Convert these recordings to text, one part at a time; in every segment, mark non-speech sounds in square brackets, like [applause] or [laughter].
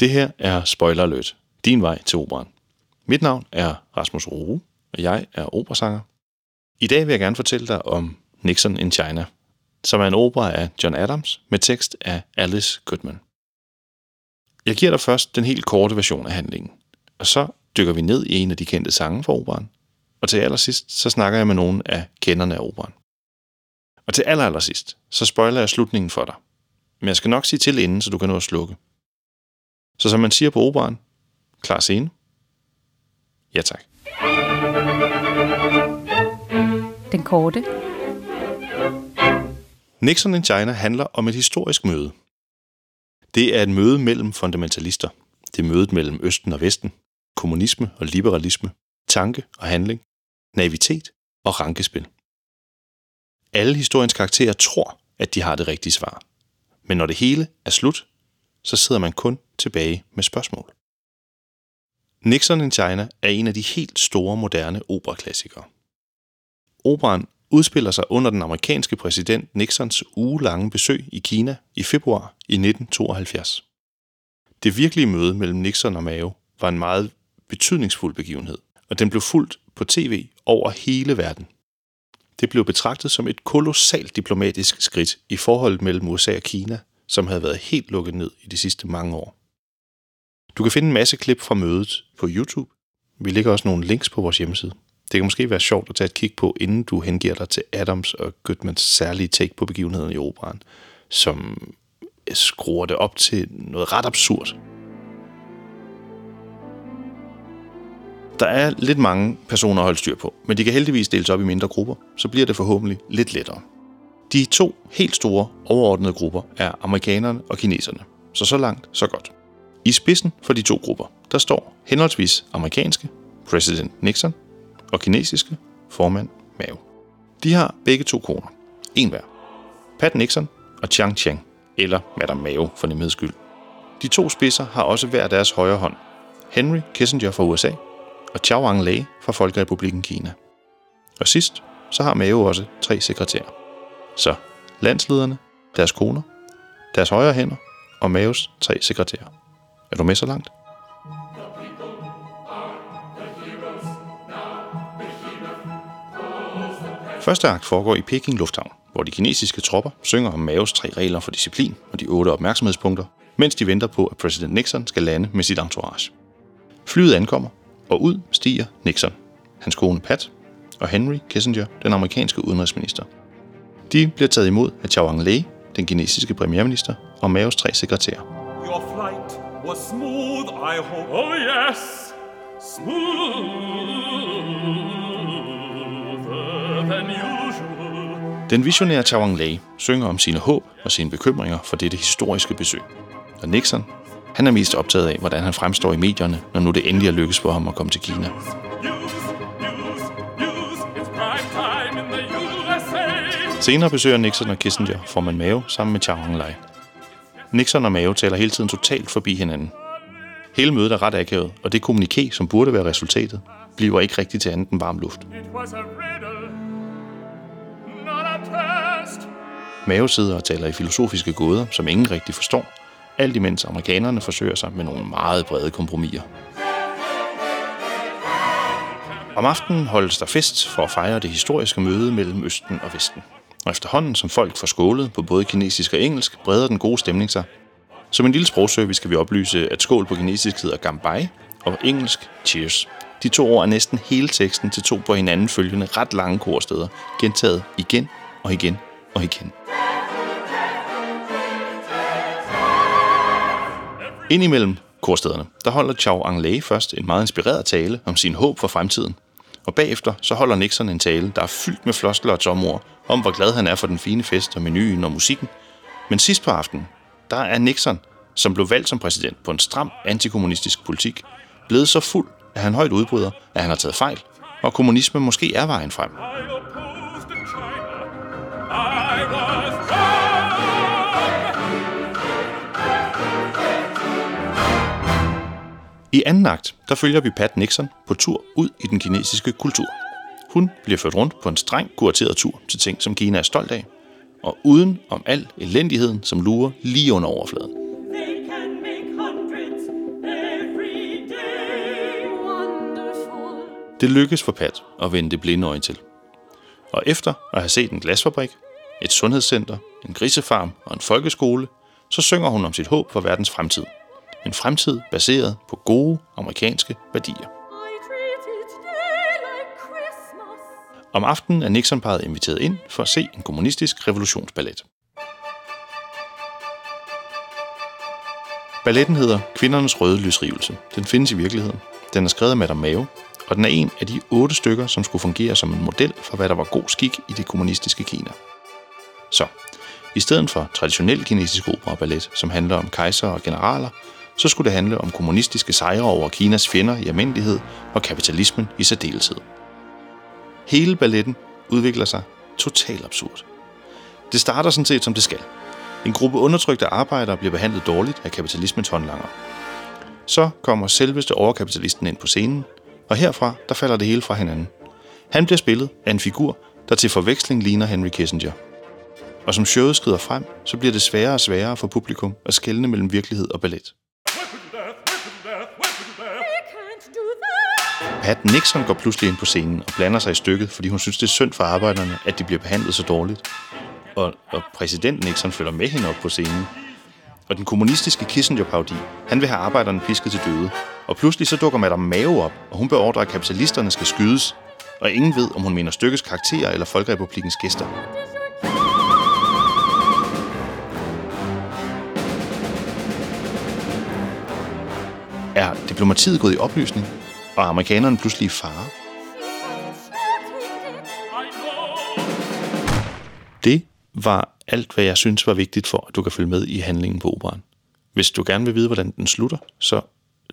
Det her er Spoiler Alert, din vej til operan. Mit navn er Rasmus Rue, og jeg er operasanger. I dag vil jeg gerne fortælle dig om Nixon in China, som er en opera af John Adams med tekst af Alice Goodman. Jeg giver dig først den helt korte version af handlingen, og så dykker vi ned i en af de kendte sange fra operan, og til allersidst så snakker jeg med nogle af kenderne af operan. Og til aller, aller sidst, så spoiler jeg slutningen for dig. Men jeg skal nok sige til inden, så du kan nå at slukke. Så som man siger på operan, klar scene. Ja tak. Den korte. Nixon in China handler om et historisk møde. Det er et møde mellem fundamentalister. Det er mødet mellem Østen og Vesten, kommunisme og liberalisme, tanke og handling, naivitet og rankespil. Alle historiens karakterer tror, at de har det rigtige svar. Men når det hele er slut, så sidder man kun tilbage med spørgsmål. Nixon in China er en af de helt store moderne operaklassikere. Operan udspiller sig under den amerikanske præsident Nixons ugelange besøg i Kina i februar i 1972. Det virkelige møde mellem Nixon og Mao var en meget betydningsfuld begivenhed, og den blev fuldt på tv over hele verden. Det blev betragtet som et kolossalt diplomatisk skridt i forholdet mellem USA og Kina, som havde været helt lukket ned i de sidste mange år. Du kan finde en masse klip fra mødet på YouTube. Vi lægger også nogle links på vores hjemmeside. Det kan måske være sjovt at tage et kig på, inden du hengiver dig til Adams og Goodmans særlige take på begivenheden i operan, som skruer det op til noget ret absurd. Der er lidt mange personer at holde styr på, men de kan heldigvis deles op i mindre grupper, så bliver det forhåbentlig lidt lettere. De to helt store overordnede grupper er amerikanerne og kineserne, så så langt, så godt. I spidsen for de to grupper, der står henholdsvis amerikanske, præsident Nixon, og kinesiske, formand Mao. De har begge to koner, en hver. Pat Nixon og Chiang Cheng, eller Madame Mao for nemheds skyld. De to spidser har også hver deres højre hånd. Henry Kissinger fra USA og Chao Ang-lei fra Folkerepubliken Kina. Og sidst, så har Mao også tre sekretærer. Så landslederne, deres koner, deres højre hænder og Maos tre sekretærer. Er du med så langt? Første akt foregår i Peking Lufthavn, hvor de kinesiske tropper synger om Maos tre regler for disciplin og de otte opmærksomhedspunkter, mens de venter på, at præsident Nixon skal lande med sit entourage. Flyet ankommer, og ud stiger Nixon, hans kone Pat og Henry Kissinger, den amerikanske udenrigsminister. De bliver taget imod af Chao Ang-lei, den kinesiske premierminister, og Maos tre sekretærer. Your flight was smooth, I hope. Oh, yes. Smoother than usual. Den visionære Chao Ang-lei synger om sine håb og sine bekymringer for dette historiske besøg. Og Nixon, han er mest optaget af, hvordan han fremstår i medierne, når nu det endelig er lykkes for ham at komme til Kina. Senere besøger Nixon og Kissinger formand Mao sammen med Chao Ang-lei. Nixon og Mao taler hele tiden totalt forbi hinanden. Hele mødet er ret akavet, og det kommuniké, som burde være resultatet, bliver ikke rigtigt til andet end varm luft. Mao sidder og taler i filosofiske gåder, som ingen rigtig forstår, alt imens amerikanerne forsøger sig med nogle meget brede kompromiser. Om aftenen holdes der fest for at fejre det historiske møde mellem Østen og Vesten. Og efterhånden, som folk får skålet på både kinesisk og engelsk, breder den gode stemning sig. Som en lille sprogservice skal vi oplyse, at skål på kinesisk hedder gambai, og engelsk cheers. De to ord er næsten hele teksten til to på hinanden følgende ret lange korsteder, gentaget igen og igen og igen. Indimellem korstederne, der holder Chao Ang-lei først en meget inspireret tale om sin håb for fremtiden. Og bagefter så holder Nixon en tale, der er fyldt med floskler og tomord, om hvor glad han er for den fine fest og menuen og musikken. Men sidst på aftenen, der er Nixon, som blev valgt som præsident på en stram antikommunistisk politik, blevet så fuld, at han højt udbryder, at han har taget fejl, og kommunisme måske er vejen frem. I anden akt, der følger vi Pat Nixon på tur ud i den kinesiske kultur. Hun bliver ført rundt på en streng kurateret tur til ting, som Kina er stolt af, og uden om al elendigheden, som lurer lige under overfladen. Det lykkes for Pat at vende det blinde øje til. Og efter at have set en glasfabrik, et sundhedscenter, en grisefarm og en folkeskole, så synger hun om sit håb for verdens fremtid – en fremtid baseret på gode amerikanske værdier. Om aftenen er Nixon-paret inviteret ind for at se en kommunistisk revolutionsballet. Balletten hedder Kvindernes Røde Lysrivelse. Den findes i virkeligheden. Den er skrevet af Madame Mao, og den er en af de otte stykker, som skulle fungere som en model for, hvad der var god skik i det kommunistiske Kina. Så, i stedet for traditionel kinesisk opera og ballet, som handler om kejser og generaler, så skulle det handle om kommunistiske sejre over Kinas fjender i almindelighed og kapitalismen i særdeleshed. Hele balletten udvikler sig totalt absurd. Det starter sådan set som det skal. En gruppe undertrykte arbejdere bliver behandlet dårligt af kapitalismens håndlanger. Så kommer selveste overkapitalisten ind på scenen, og herfra der falder det hele fra hinanden. Han bliver spillet af en figur, der til forveksling ligner Henry Kissinger. Og som showet skrider frem, så bliver det sværere og sværere for publikum at skelne mellem virkelighed og ballet. Pat Nixon går pludselig ind på scenen og blander sig i stykket, fordi hun synes, det er synd for arbejderne, at de bliver behandlet så dårligt. Og, og præsident Nixon følger med hende op på scenen. Og den kommunistiske Kissinger-parodi, han vil have arbejderne pisket til døde. Og pludselig så dukker Madame Mao op, og hun beordrer, at kapitalisterne skal skydes. Og ingen ved, om hun mener stykkets karakterer eller Folkerepublikens gæster. Er diplomatiet gået i opløsning, og amerikaneren pludselig i fare. Det var alt, hvad jeg synes var vigtigt for, at du kan følge med i handlingen på operan. Hvis du gerne vil vide, hvordan den slutter, så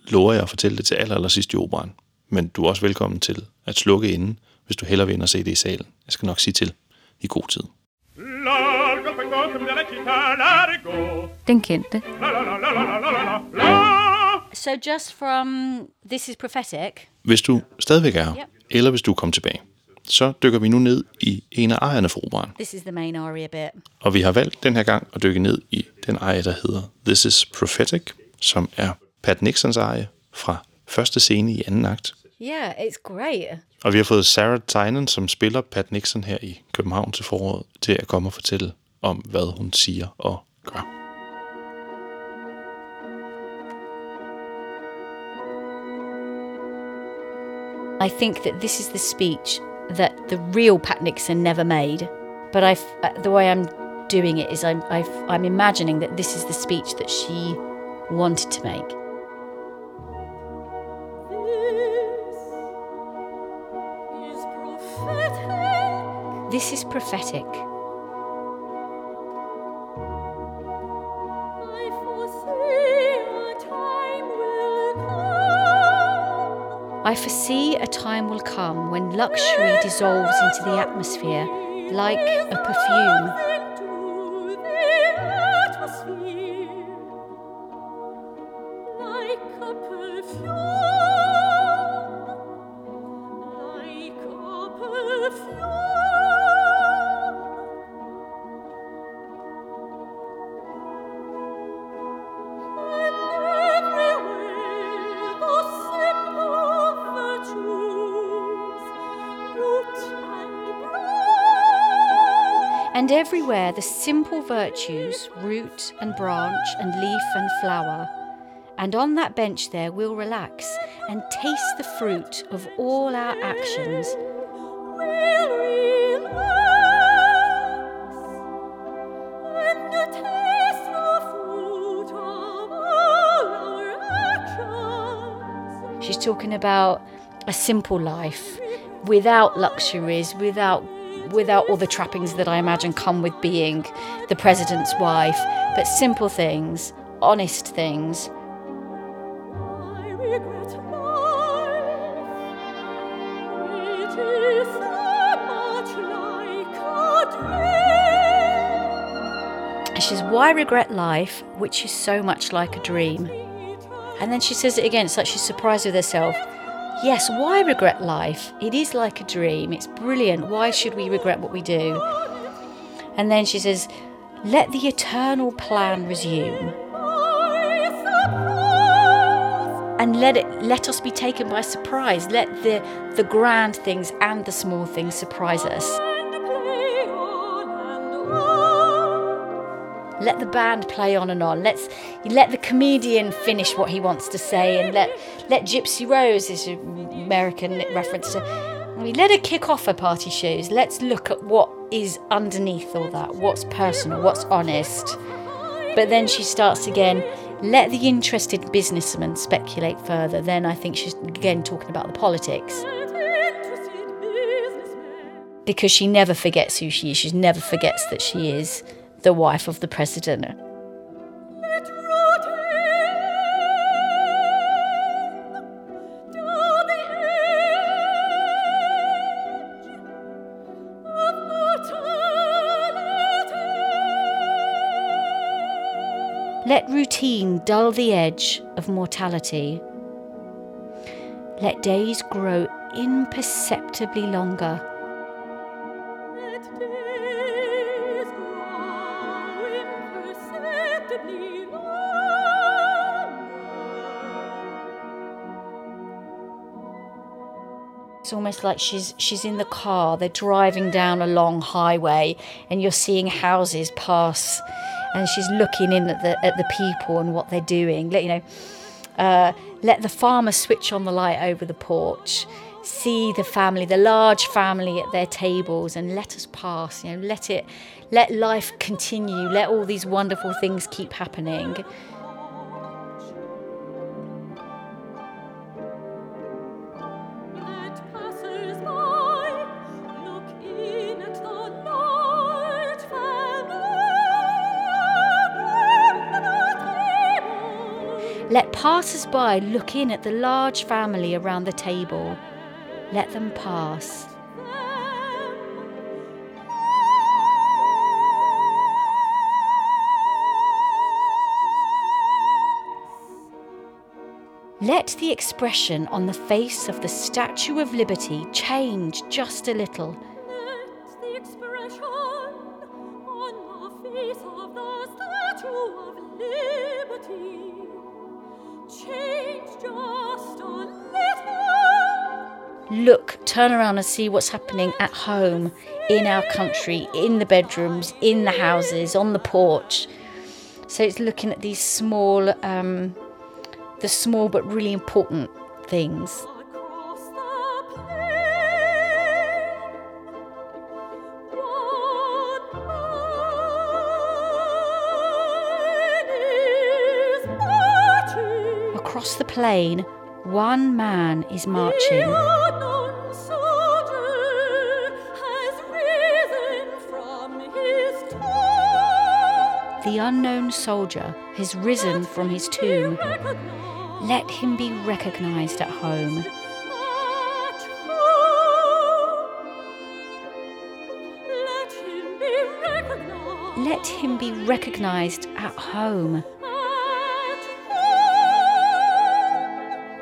lover jeg at fortælle det til aller, aller sidst i operan. Men du er også velkommen til at slukke inden, hvis du hellere vil ind og se det i salen. Jeg skal nok sige til i god tid. Den kendte. La, la, la, la, la, la, la. So just from This is Prophetic. Hvis du stadigvæk er her, Ja. eller hvis du kommer tilbage, så dykker vi nu ned i en af ejerne for operan. This is the main aria bit. Og vi har valgt den her gang at dykke ned i den arie, der hedder This is Prophetic, som er Pat Nixons arie fra første scene i anden akt. Yeah, it's great. Og vi har fået Sarah Tynan, som spiller Pat Nixon her i København til foråret, til at komme og fortælle om, hvad hun siger og gør. I think that this is the speech that the real Pat Nixon never made. But I, uh, the way I'm doing it is I'm, I've, I'm imagining that this is the speech that she wanted to make. This is prophetic. I foresee a time will come when luxury dissolves into the atmosphere like a perfume. Everywhere the simple virtues, root and branch and leaf and flower. And on that bench there we'll relax and taste the fruit of all our actions. She's talking about a simple life without luxuries, without without all the trappings that I imagine come with being the president's wife, but simple things, honest things. I regret life. It is so much like a dream. And she says, Why regret life, which is so much like a dream? And then she says it again, it's like she's surprised with herself. Yes, why regret life? It is like a dream. It's brilliant. Why should we regret what we do? And then she says, Let the eternal plan resume. And let it let us be taken by surprise. Let the the grand things and the small things surprise us. Let the band play on and on. Let's let the comedian finish what he wants to say, and let let Gypsy Rose is an American reference to. Mean, let her kick off her party shoes. Let's look at what is underneath all that. What's personal? What's honest? But then she starts again. Let the interested businessman speculate further. Then I think she's again talking about the politics because she never forgets who she is. She never forgets that she is the wife of the president. let routine dull the edge of mortality. Let days grow imperceptibly longer. It's almost like she's she's in the car. They're driving down a long highway, and you're seeing houses pass, and she's looking in at the at the people and what they're doing. Let you know. Uh, let the farmer switch on the light over the porch. See the family, the large family at their tables, and let us pass. You know, let it, let life continue. Let all these wonderful things keep happening. Let passers by look in at the large family around the table. Let them pass. Let the expression on the face of the Statue of Liberty change just a little. Look, turn around and see what's happening at home, in our country, in the bedrooms, in the houses, on the porch. So it's looking at these small, um, the small but really important things. Across the plain, one man is marching. The unknown soldier has risen from his tomb. Let him be recognized at home. Let him be recognized at home.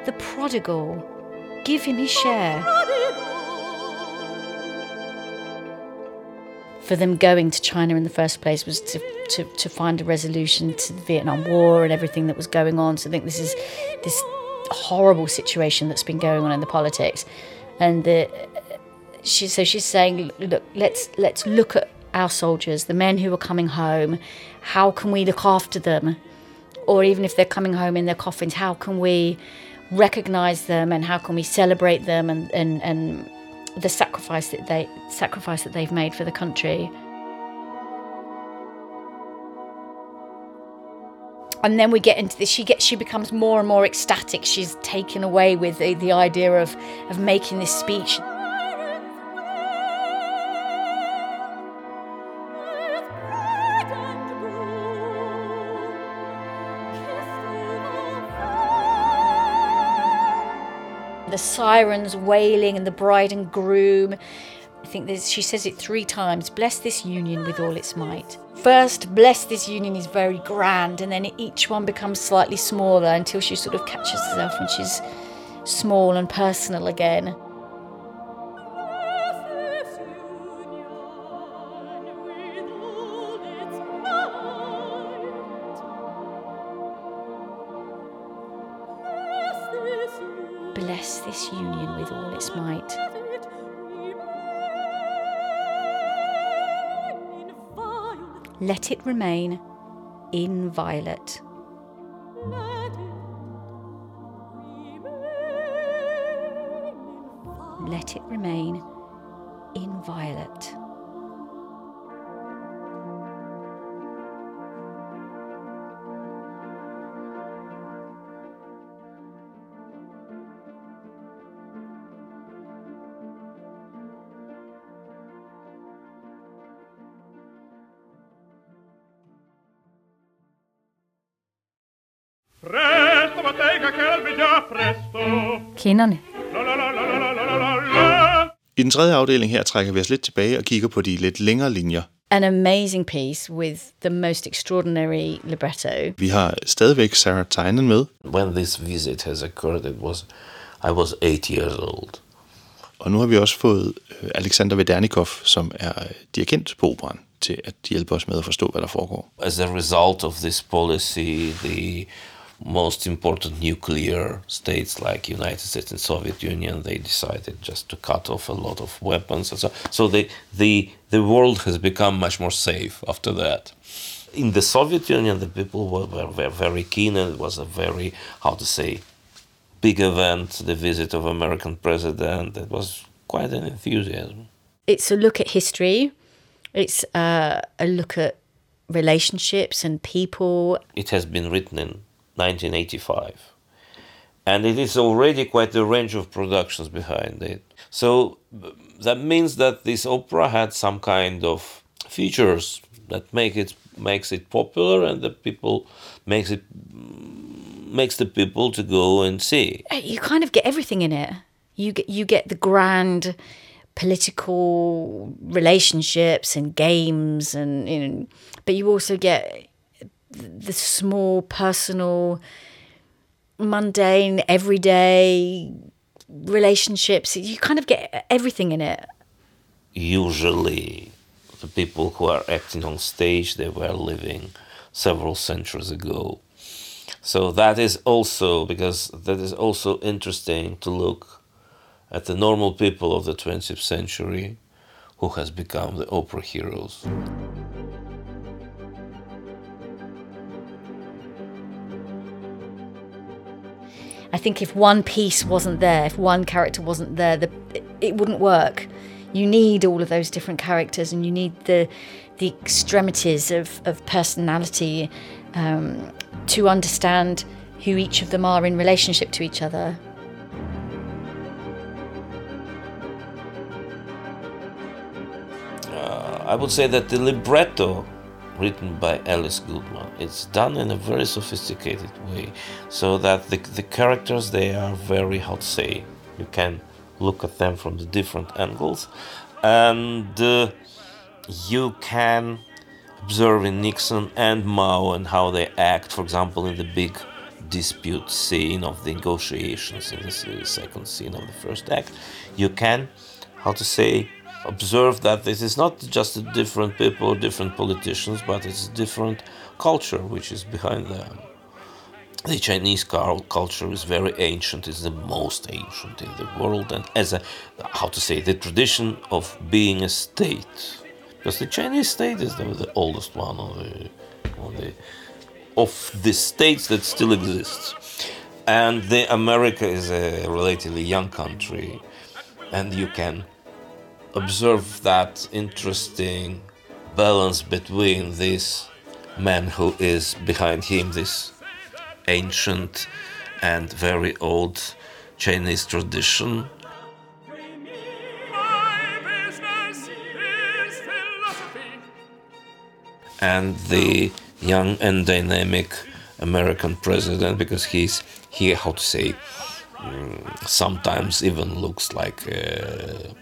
The prodigal. Give him his share. for them going to China in the first place was to, to, to find a resolution to the Vietnam War and everything that was going on. So I think this is this horrible situation that's been going on in the politics, and the she so she's saying, look, let's let's look at our soldiers, the men who are coming home. How can we look after them, or even if they're coming home in their coffins, how can we recognize them and how can we celebrate them and and and the sacrifice that they sacrifice that they've made for the country. And then we get into this. She gets. She becomes more and more ecstatic. She's taken away with the, the idea of of making this speech. The sirens wailing and the bride and groom. I think she says it three times. Bless this union with all its might. First, bless this union is very grand, and then each one becomes slightly smaller until she sort of catches herself when she's small and personal again. remain inviolate. La. I den tredje afdeling her trækker vi os lidt tilbage og kigger på de lidt længere linjer. An amazing piece with the most extraordinary libretto. Vi har stadigvæk Sarah Tynan med, When this visit has occurred, it was I was eight years old. og nu har vi også fået øh, Alexander Vedernikov, som er dirigent på operan, til at hjælpe os med at forstå, hvad der foregår. As a result of this policy, the most important nuclear states like United States and Soviet Union they decided just to cut off a lot of weapons and so so the the the world has become much more safe after that. In the Soviet Union, the people were, were, were very keen, and it was a very how to say big event. The visit of American president. It was quite an enthusiasm. It's a look at history. It's uh, a look at relationships and people. It has been written in 1985. And it is already quite a range of productions behind it. So that means that this opera had some kind of features that make it makes it popular and the people makes it makes the people to go and see. Uh, you kind of get everything in it. You get you get the grand political relationships and games and you know, but you also get the small personal mundane everyday relationships you kind of get everything in it Usually the people who are acting on stage they were living several centuries ago. So that is also because that is also interesting to look at the normal people of the 20th century who has become the opera heroes. I think if one piece wasn't there, if one character wasn't there, the, it wouldn't work. You need all of those different characters, and you need the the extremities of, of personality um, to understand who each of them are in relationship to each other. I would say that the libretto written by Alice Goodman. It's done in a very sophisticated way so that the, the characters they are very how to say you can look at them from the different angles. And uh, you can observe in Nixon and Mao and how they act for example in the big dispute scene of the negotiations in the second scene of the first act. You can how to say observe that this is not just different people different politicians but it's different culture which is behind them the Chinese culture is very ancient. It's the most ancient in the world, and as a how to say the tradition of being a state, because the Chinese state is the, the oldest one of the, of the of the states that still exists, and the America is a relatively young country, and you can observe that interesting balance between this man who is behind him, this ancient and very old Chinese tradition, and the young and dynamic American president, because he's he how to say mm, sometimes even looks like a,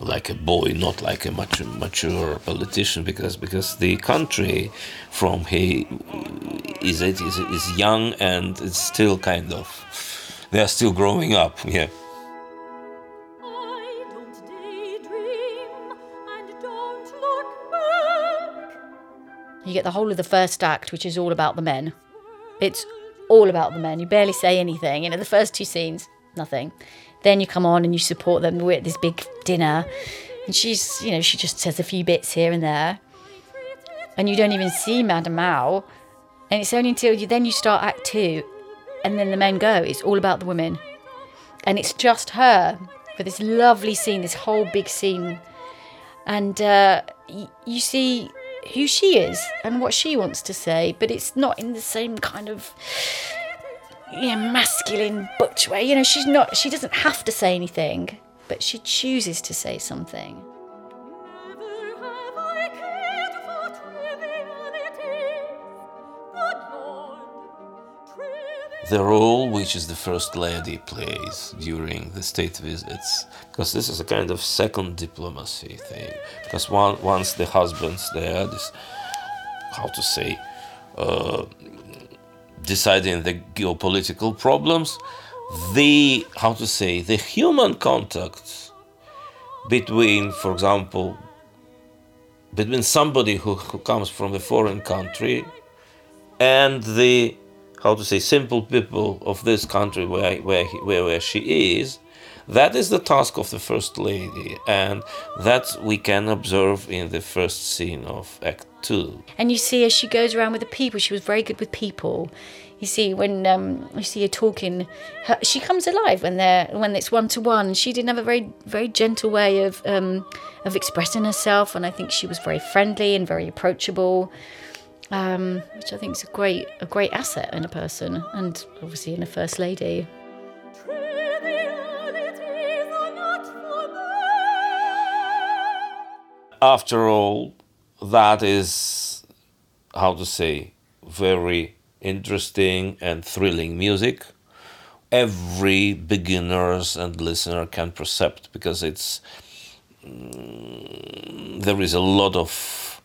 like a boy, not like a mature, mature politician, because because the country from he is it is, is young and it's still kind of they are still growing up. Yeah. I don't daydream and don't look back. You get the whole of the first act, which is all about the men. It's all about the men. You barely say anything. You know, the first two scenes, nothing. Then you come on and you support them. We're at this big dinner, and she's, you know, she just says a few bits here and there, and you don't even see Madame Mao. And it's only until you then you start Act Two, and then the men go. It's all about the women, and it's just her for this lovely scene, this whole big scene, and uh, y- you see who she is and what she wants to say, but it's not in the same kind of you know, masculine butch way. You know, she's not. She doesn't have to say anything, but she chooses to say something. The role which is the first lady plays during the state visits because this is a kind of second diplomacy thing because one, once the husband's there this how to say uh, deciding the geopolitical problems the how to say the human contacts between for example between somebody who, who comes from a foreign country and the how to say simple people of this country where where where, where she is that is the task of the first lady and that we can observe in the first scene of act 2 And you see as she goes around with the people, she was very good with people. You see when um, you see her talking, her, she comes alive when they're when it's one to one. She didn't have a very very gentle way of um, of expressing herself, and I think she was very friendly and very approachable, um, which I think is a great a great asset in a person, and obviously in a first lady. After all that is how to say very interesting and thrilling music every beginners and listener can percept because it's mm, there is a lot of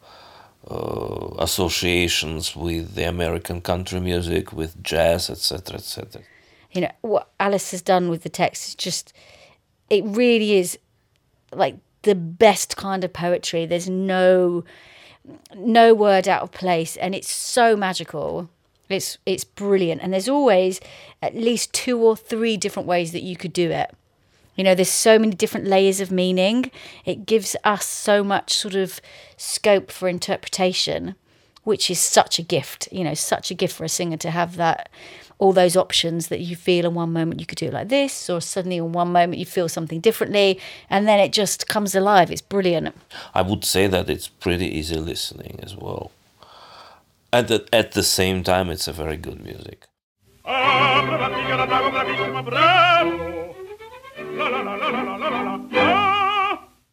uh, associations with the American country music, with jazz, etc., etc. you know what Alice has done with the text is just it really is like the best kind of poetry. There's no no word out of place and it's so magical. It's it's brilliant. And there's always at least two or three different ways that you could do it. You know there's so many different layers of meaning. It gives us so much sort of scope for interpretation which is such a gift you know such a gift for a singer to have that all those options that you feel in one moment you could do it like this, or suddenly in one moment you feel something differently, and then it just comes alive. It's brilliant. I would say that it's pretty easy listening as well. At the, at the same time, it's a very good music.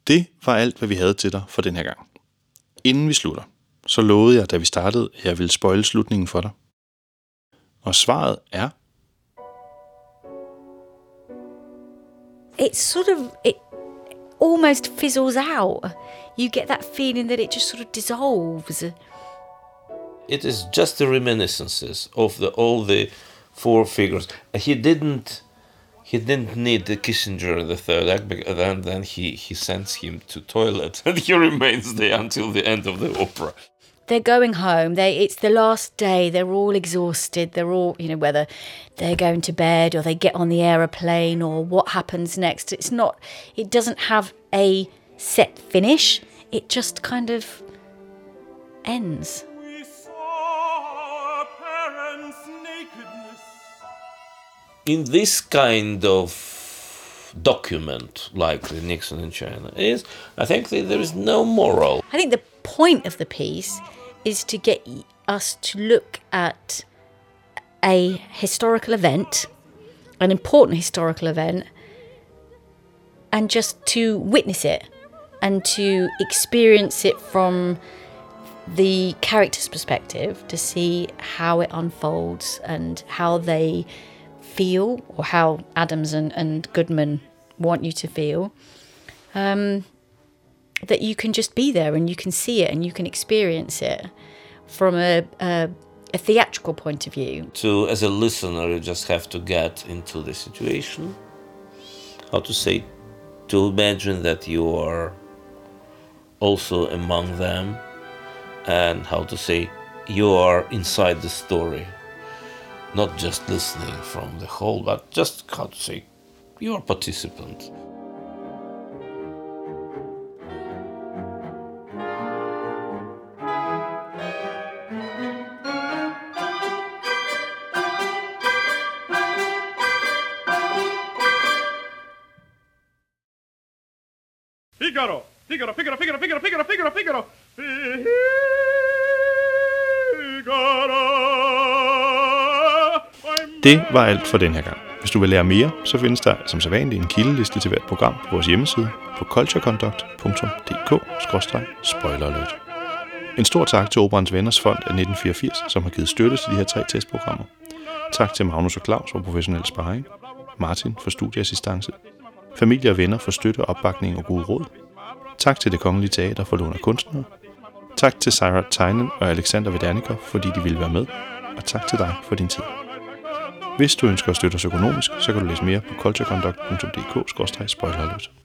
Det var alt, hvad vi havde til dig for den her gang. Inden vi slutter, så lovede jeg, da vi startede, at jeg ville spøjle slutningen for dig. Og svaret er, it sort of it almost fizzles out you get that feeling that it just sort of dissolves It is just the reminiscences of the all the four figures. He didn't. He didn't need the Kissinger in the third act, because then, then he, he sends him to toilet, [laughs] and he remains there until the end of the opera. They're going home. They it's the last day. They're all exhausted. They're all you know whether they're going to bed or they get on the aeroplane or what happens next. It's not it doesn't have a set finish. It just kind of ends. We saw our parents' nakedness. In this kind of document, like the Nixon in China, is I think that there is no moral. I think the point of the piece is to get us to look at a historical event, an important historical event, and just to witness it and to experience it from the character's perspective to see how it unfolds and how they feel or how Adams and, and Goodman want you to feel um, that you can just be there and you can see it and you can experience it from a, a, a theatrical point of view. To as a listener, you just have to get into the situation. How to say? To imagine that you are also among them, and how to say you are inside the story, not just listening from the whole, but just how to say you're a participant. Figaro, Figaro, Figaro, Figaro, Figaro, Figaro, Figaro, Figaro. Det var alt for den her gang. Hvis du vil lære mere, så findes der som sædvanligt en kildeliste til hvert program på vores hjemmeside på cultureconduct.dk-spoileralert. En stor tak til Operans Venners Fond af 1984, som har givet støtte til de her tre testprogrammer. Tak til Magnus og Claus for professionel sparring, Martin for studieassistance, familie og venner for støtte, opbakning og gode råd, Tak til det Kongelige Teater for lån af kunstnere. Tak til Sarah Tynan og Alexander Vedanikov, fordi de ville være med. Og tak til dig for din tid. Hvis du ønsker at støtte os økonomisk, så kan du læse mere på cultureconduct.dk-spoilerløs.